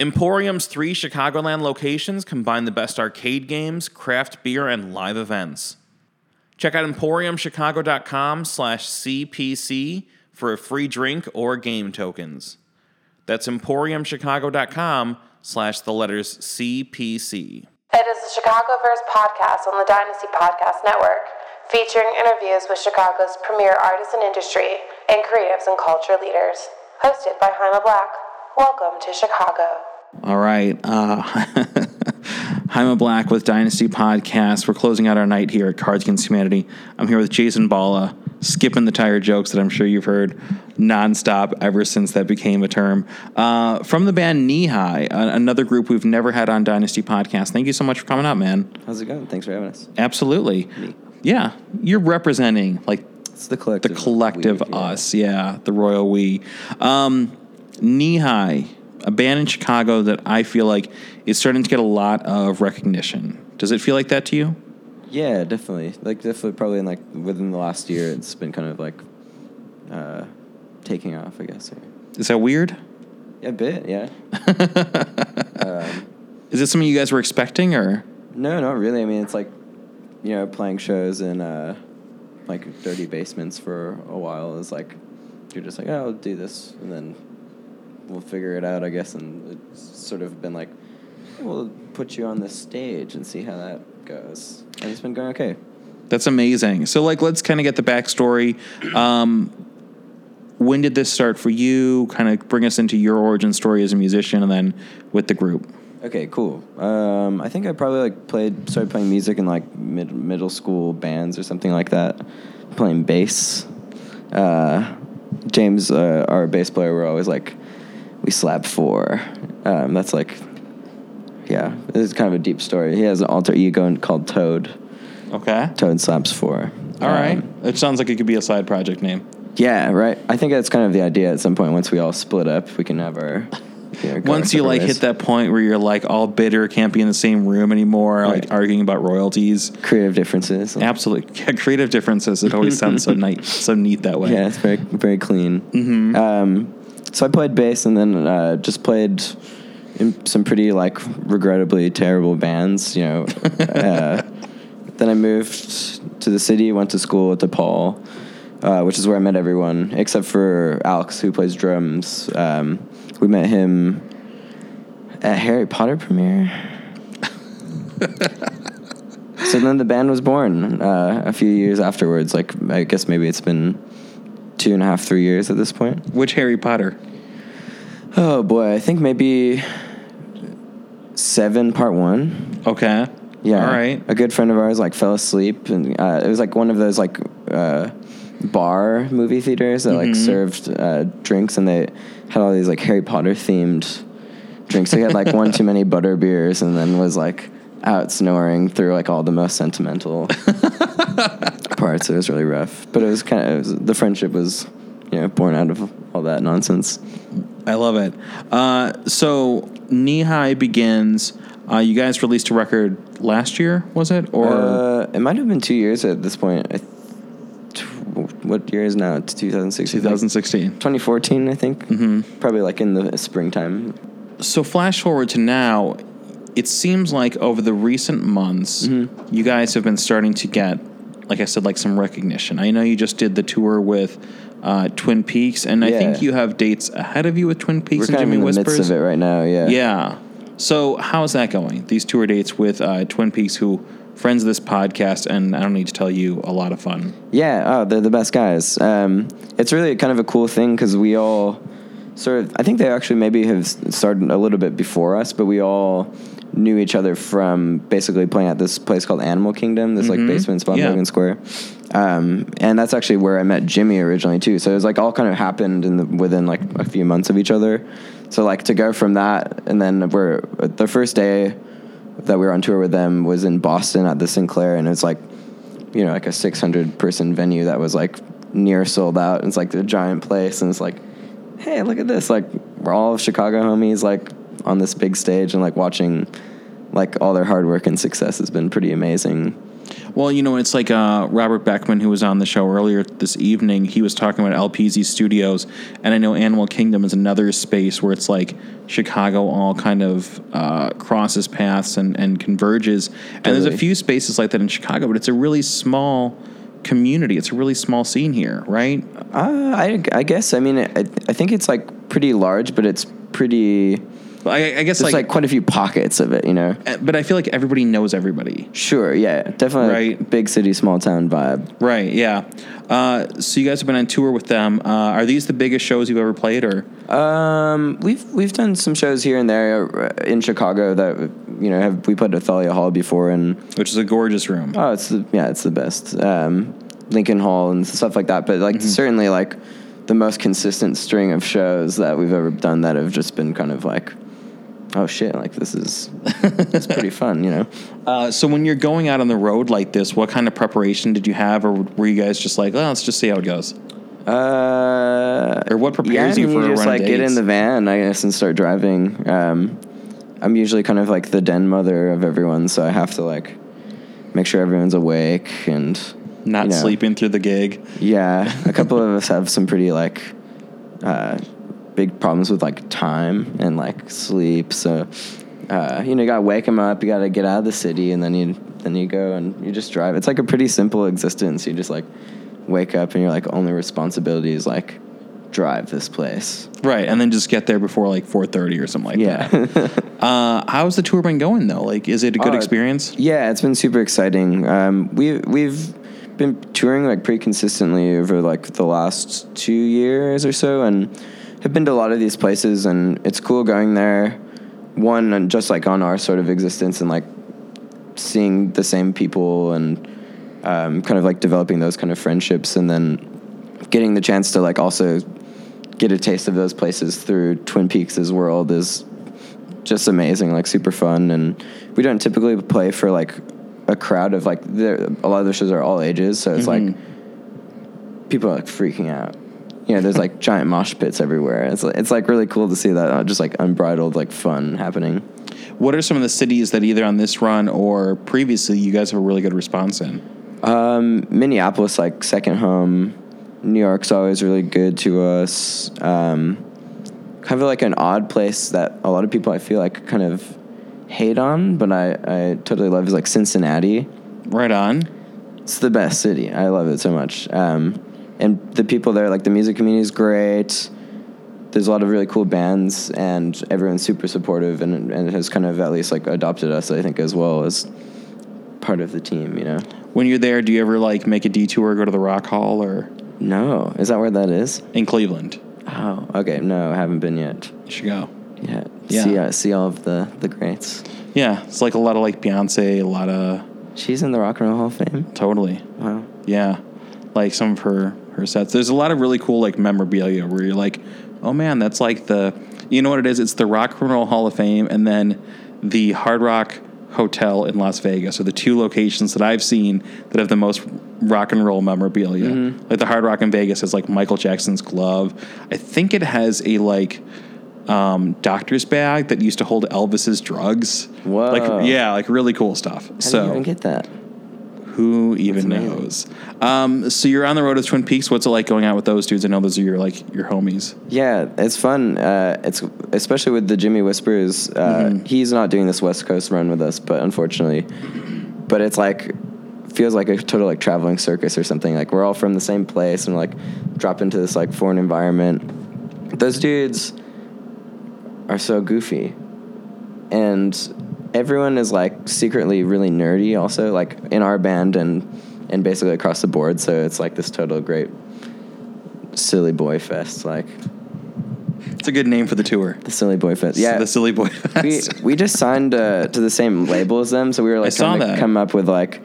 Emporium's three Chicagoland locations combine the best arcade games, craft beer, and live events. Check out emporiumchicago.com slash CPC for a free drink or game tokens. That's emporiumchicago.com slash the letters CPC. It is the Chicagoverse podcast on the Dynasty Podcast Network, featuring interviews with Chicago's premier artists and industry and creatives and culture leaders. Hosted by Jaime Black. Welcome to Chicago. All right. Uh, Jaime Black with Dynasty Podcast. We're closing out our night here at Cards Against Humanity. I'm here with Jason Balla, skipping the tire jokes that I'm sure you've heard nonstop ever since that became a term. Uh, from the band NE-HI, a- another group we've never had on Dynasty Podcast. Thank you so much for coming out, man. How's it going? Thanks for having us. Absolutely. Yeah. You're representing like It's the collective. the collective we, yeah. us, yeah, the royal we. Um, NE-HI, a band in Chicago that I feel like is starting to get a lot of recognition. Does it feel like that to you? Yeah, definitely. Like definitely, probably in like within the last year, it's been kind of like uh, taking off. I guess. Is that weird? a bit. Yeah. um, Is it something you guys were expecting, or no, not really. I mean, it's like you know, playing shows in uh, like dirty basements for a while is like you're just like, oh, I'll do this, and then we'll figure it out, I guess. And it's sort of been like, we'll put you on this stage and see how that goes. And it's been going okay. that's amazing? So, like, let's kind of get the backstory. Um, when did this start for you? Kind of bring us into your origin story as a musician, and then with the group. Okay, cool. Um, I think I probably like played started playing music in like mid, middle school bands or something like that. Playing bass. Uh, James, uh, our bass player, we're always like, we slap four. Um, that's like, yeah, this is kind of a deep story. He has an alter ego called Toad. Okay. Toad slaps four. All right. Um, It sounds like it could be a side project name. yeah, right. I think that's kind of the idea. At some point, once we all split up, we can have our. You know, Once you like hit that point where you're like all bitter, can't be in the same room anymore, like arguing about royalties. creative differences. Absolutely, yeah, creative differences. It always sounds so neat, so neat that way. Yeah, it's very very clean. Mm-hmm. Um, so I played bass and then uh, just played in some pretty like regrettably terrible bands. You know. uh, then I moved to the city, went to school at DePaul, uh, which is where I met everyone except for Alex, who plays drums. Um, we met him at Harry Potter premiere. so then the band was born uh, a few years afterwards. Like I guess maybe it's been two and a half, three years at this point. Which Harry Potter? Oh boy, I think maybe seven, part one. Okay. Yeah. All right. A good friend of ours like fell asleep, and uh, it was like one of those like uh, bar movie theaters that Mm-hmm. like served uh, drinks, and they had all these like Harry Potter themed drinks. So he had like one too many butter beers, and then was like out snoring through like all the most sentimental parts. It was really rough, but it was kind of it was, the friendship was you know born out of all that nonsense. I love it. Uh, so NE-HI begins. Uh, you guys released a record last year, was it? Or Uh, it might have been two years at this point. I th- what year is now? It's 2016. 2016. 2014, I think. Mm-hmm. Probably like in the springtime. So flash forward to now, it seems like over the recent months, Mm-hmm. you guys have been starting to get, like I said, like some recognition. I know you just did the tour with uh, Twin Peaks, and I think you have dates ahead of you with Twin Peaks We're and Jimmy in the Whispers. midst of it right now. Yeah. Yeah. So how's that going? These tour dates with uh, Twin Peaks, who friends of this podcast, and I don't need to tell you, a lot of fun. Yeah. Oh, they're the best guys. Um, it's really kind of a cool thing because we all sort of. I think they actually maybe have started a little bit before us, but we all knew each other from basically playing at this place called Animal Kingdom, this like basement spot in Yeah. Logan Square. Um, and that's actually where I met Jimmy originally too. So it was like all kind of happened in the, within like a few months of each other. So like to go from that, and then we're the first day that we were on tour with them was in Boston at the Sinclair, and it's like you know like a 600 person venue that was like near sold out. And it's like a giant place, and it's like, hey, look at this! Like we're all Chicago homies, like on this big stage, and like watching like all their hard work and success has been pretty amazing. Well, you know, it's like uh, Robert Beckman, who was on the show earlier this evening. He was talking about LPZ Studios, and I know Animal Kingdom is another space where it's like Chicago all kind of uh, crosses paths and, and converges. And there's a few spaces like that in Chicago, but it's a really small community. It's a really small scene here, right? Uh, I, I guess. I mean, I, I think it's like pretty large, but it's pretty. I, I guess There's like, like, quite a few pockets of it, you know. uh, but I feel like everybody knows everybody. Sure, yeah, definitely. like, Right. big city, small town vibe. Right. Yeah. Uh, so you guys have been on tour with them. Uh, are these the biggest shows you've ever played, or Um, we've we've done some shows here and there uh, in Chicago that you know have we played at Thalia Hall before, and which is a gorgeous room? oh, it's the yeah, it's the best. Um, Lincoln Hall and stuff like that, but like Mm-hmm. certainly like the most consistent string of shows that we've ever done that have just been kind of like, oh shit, like this is it's pretty fun, you know. Uh, so when you're going out on the road like this, what kind of preparation did you have, or were you guys just like, well, let's just see how it goes? Uh, Or what prepares yeah, you for a just like get in the van, I guess, and start driving. Um, I'm usually kind of like the den mother of everyone, so I have to like make sure everyone's awake and Not you know, sleeping through the gig. Yeah, a couple of us have some pretty like uh, big problems with like time and like sleep. So uh, you know, you gotta wake them up. You gotta get out of the city, and then you then you go and you just drive. It's like a pretty simple existence. You just like wake up, and your like only responsibility is like drive this place. Right, and then just get there before like 4:30 or something like Yeah. that. Uh, how's the tour been going though? Like, is it a good Uh, experience? Yeah, it's been super exciting. Um, we we've been touring like pretty consistently over like the last two years or so, and have been to a lot of these places, and it's cool going there. One, and just like on our sort of existence, and like seeing the same people, and um, kind of like developing those kind of friendships, and then getting the chance to like also get a taste of those places through Twin Peaks' world is just amazing, like super fun. And we don't typically play for like a crowd of like a lot of the shows are all ages, so it's like people are like freaking out. You know, there's like giant mosh pits everywhere. It's like, it's like really cool to see that uh, just like unbridled like fun happening. What are some of the cities that either on this run or previously you guys have a really good response in? Um, Minneapolis, like second home. New York's always really good to us. Um, kind of like an odd place that a lot of people I feel like kind of hate on, but I, I totally love is like Cincinnati. Right on. It's the best city. I love it so much. Um, and the people there, like the music community is great. There's a lot of really cool bands, and everyone's super supportive, and and has kind of at least like adopted us, I think, as well as part of the team. You know. When you're there, do you ever like make a detour, go to the Rock Hall, or No, is that where that is? in Cleveland? Oh, okay. No, I haven't been yet. You should go. Yeah. Yeah. See, uh, see all of the the greats. Yeah, it's like a lot of like Beyonce, a lot of She's in the Rock and Roll Hall of Fame. totally. Wow. Yeah, like some of her her sets. There's a lot of really cool like memorabilia where you're like, oh man, that's like the you know what it is? It's the Rock and Roll Hall of Fame and then the Hard Rock Hotel in Las Vegas are the two locations that I've seen that have the most rock and roll memorabilia. Like the Hard Rock in Vegas has like Michael Jackson's glove. I think it has a like um, doctor's bag that used to hold Elvis's drugs. Whoa. Like yeah, like really cool stuff. How so do you even get that? Who even knows? Um, so you're on the road with Twin Peaks. What's it like going out with those dudes? I know those are your like your homies. Yeah, it's fun. Uh, it's especially with the Jimmy Whispers. Uh, He's not doing this West Coast run with us, but unfortunately, but it's like feels like a total like traveling circus or something. Like we're all from the same place and like drop into this like foreign environment. Those dudes are so goofy, and everyone is like secretly really nerdy. Also, like in our band and and basically across the board. So it's like this total great silly boy fest. Like It's a good name for the tour. the silly boy fest. Yeah, the silly boy. Fest. we we just signed uh, to the same label as them, so we were like I saw trying to that. come up with like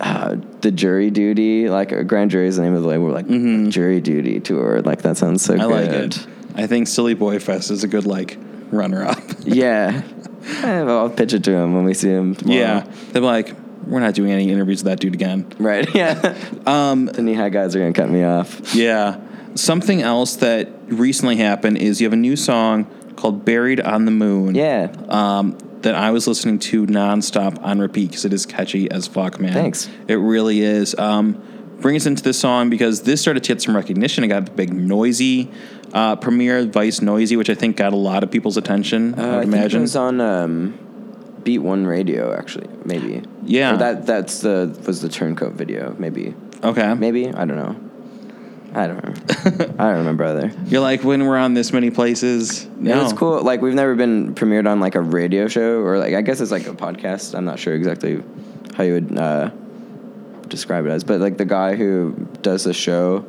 uh, the jury duty, like uh, grand jury is the name of the label. We're like jury duty tour. Like that sounds so Mm-hmm. I like it. I think Silly Boy Fest is a good like runner up. Yeah, Eh, I'll pitch it to him when we see him. Tomorrow. yeah, they're like, we're not doing any interviews with that dude again. right. Yeah, Um, the NE-HI guys are gonna cut me off. yeah. Something else that recently happened is you have a new song called "Buried on the Moon." Yeah, Um, that I was listening to nonstop on repeat because it is catchy as fuck, man. Thanks. It really is. Um, bring us into this song because this started to get some recognition. It got the big noisy uh, premiere, Vice Noisy, which I think got a lot of people's attention. Uh, I I imagine. it was on um, Beat One Radio, actually, maybe. Yeah. Or that that's the was the Turncoat video, maybe. okay. Maybe I don't know. I don't remember. I don't remember either. You're like when we're on this many places. Yeah, No, it's cool. Like we've never been premiered on like a radio show or like I guess it's like a podcast. I'm not sure exactly how you would uh, describe it as, but like the guy who does the show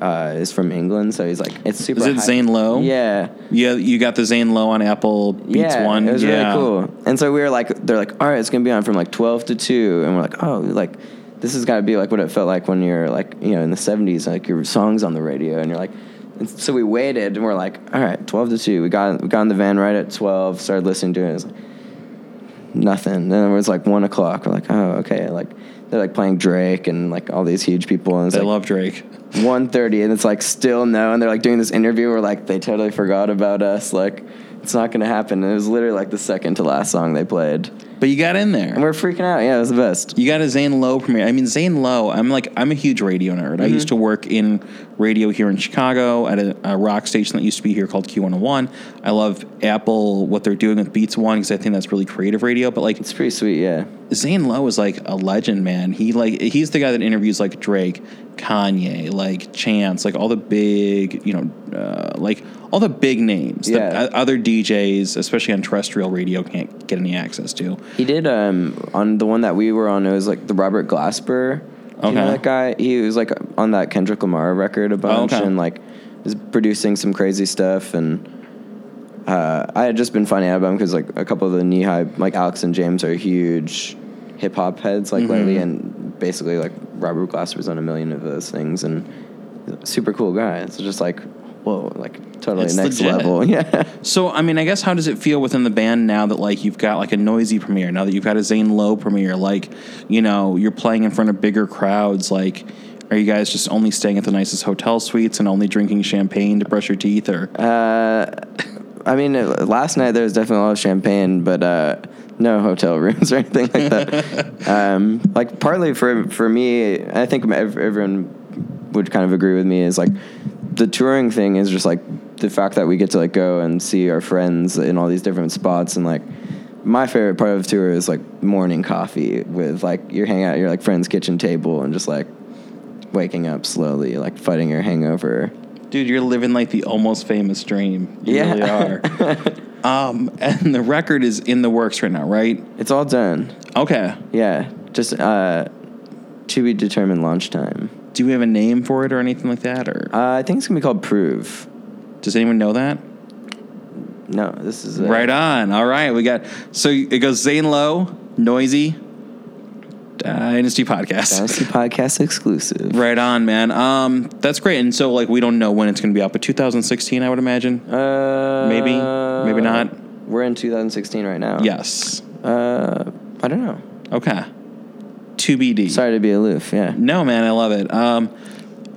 uh, is from England, so he's like it's super. Is it high- Zane Lowe? Yeah. Yeah, you got the Zane Lowe on Apple Beats yeah, One. It was yeah. really cool. And so we were like, they're like, all right, it's gonna be on from like twelve to two, and we're like, oh, like this has got to be like what it felt like when you're like, you know, in the '70s, like your songs on the radio, and you're like. And so we waited, and we're like, all right, twelve to two. We got we got in the van right at twelve. Started listening to it. It was like, nothing. And then it was like one o'clock. We're like, oh, okay. Like they're like playing Drake and like all these huge people, and it's They like love Drake. 1.30 and it's like still no and they're like doing this interview where like they totally forgot about us like it's not gonna happen and it was literally like the second to last song they played But you got in there. and we're freaking out yeah it was the best You got a Zane Lowe premiere. I mean, Zane Lowe. I'm like, I'm a huge radio nerd. I mm-hmm. used to work in radio here in Chicago at a, a rock station that used to be here called Q101. I love Apple what they're doing with Beats One because I think that's really creative radio. But like, it's pretty sweet yeah Zane Lowe is like a legend, man. He like he's the guy that interviews like Drake, Kanye, like Chance, like all the big, you know, uh, like all the big names Yeah. that other DJs, especially on terrestrial radio, can't get any access to. he did um on the one that we were on it was like the robert glasper Do you know Okay. that guy he was like on that kendrick lamar record a bunch okay. and like is producing some crazy stuff and uh, I had just been finding out about him because like a couple of the NE-HI like Alex and James are huge hip hop heads like lately, and basically like Robert Glasper was on a million of those things, and super cool guy. It's just like whoa, like totally It's next legit. level. Yeah, So, I mean, I guess how does it feel within the band now that like you've got like a noisy premiere, now that you've got a Zane Lowe premiere, like you know you're playing in front of bigger crowds, like. Are you guys just only staying at the nicest hotel suites and only drinking champagne to brush your teeth, or I mean, uh, last night there was definitely a lot of champagne, but uh, no hotel rooms or anything like that. um, like partly for for me, I think everyone would kind of agree with me is like the touring thing is just like the fact that we get to like go and see our friends in all these different spots and like my favorite part of the tour is like morning coffee with like you're hanging out at your like friend's kitchen table and just like waking up slowly like fighting your hangover dude, you're living like the almost famous dream. You Yeah. really are. um, and the record is in the works right now, right? it's all done Okay. Yeah, just uh, to be determined launch time. Do we have a name for it or anything like that, or Uh, I think it's gonna be called Prove. does anyone know that? No, this is uh, Right on. All right, we got so it goes Zane Lowe, Noisy, Dynasty Podcast. Dynasty Podcast exclusive. Right on, man. Um, that's great. And so, like, we don't know when it's going to be out, but 2016, I would imagine. Uh, Maybe, maybe not. We're in 2016 right now. Yes. Uh, I don't know. Okay. To BD. Sorry to be aloof. Yeah. No, man, I love it. Um,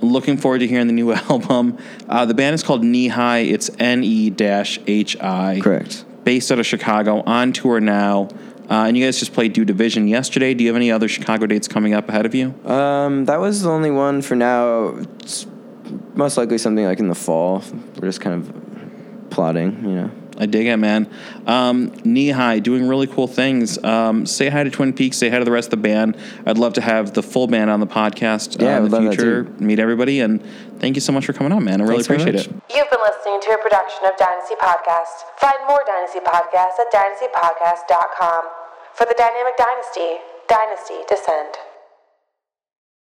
looking forward to hearing the new album. Uh, the band is called NE-HI. It's N E H I. Correct. Based out of Chicago, on tour now. Uh, and you guys just played Do Division yesterday. Do you have any other Chicago dates coming up ahead of you? Um, that was the only one for now. It's most likely something like in the fall. We're just kind of plotting, you know. I dig it, man. Um, NE-HI, doing really cool things. Um, say hi to Twin Peaks. Say hi to the rest of the band. I'd love to have the full band on the podcast Yeah, uh, in the future. Meet everybody, and thank you so much for coming on, man. I really Thanks appreciate it. You've been listening to a production of Dynasty Podcast. Find more Dynasty Podcasts at dynastypodcast.com. For the Dynamic Dynasty, Dynasty Descend.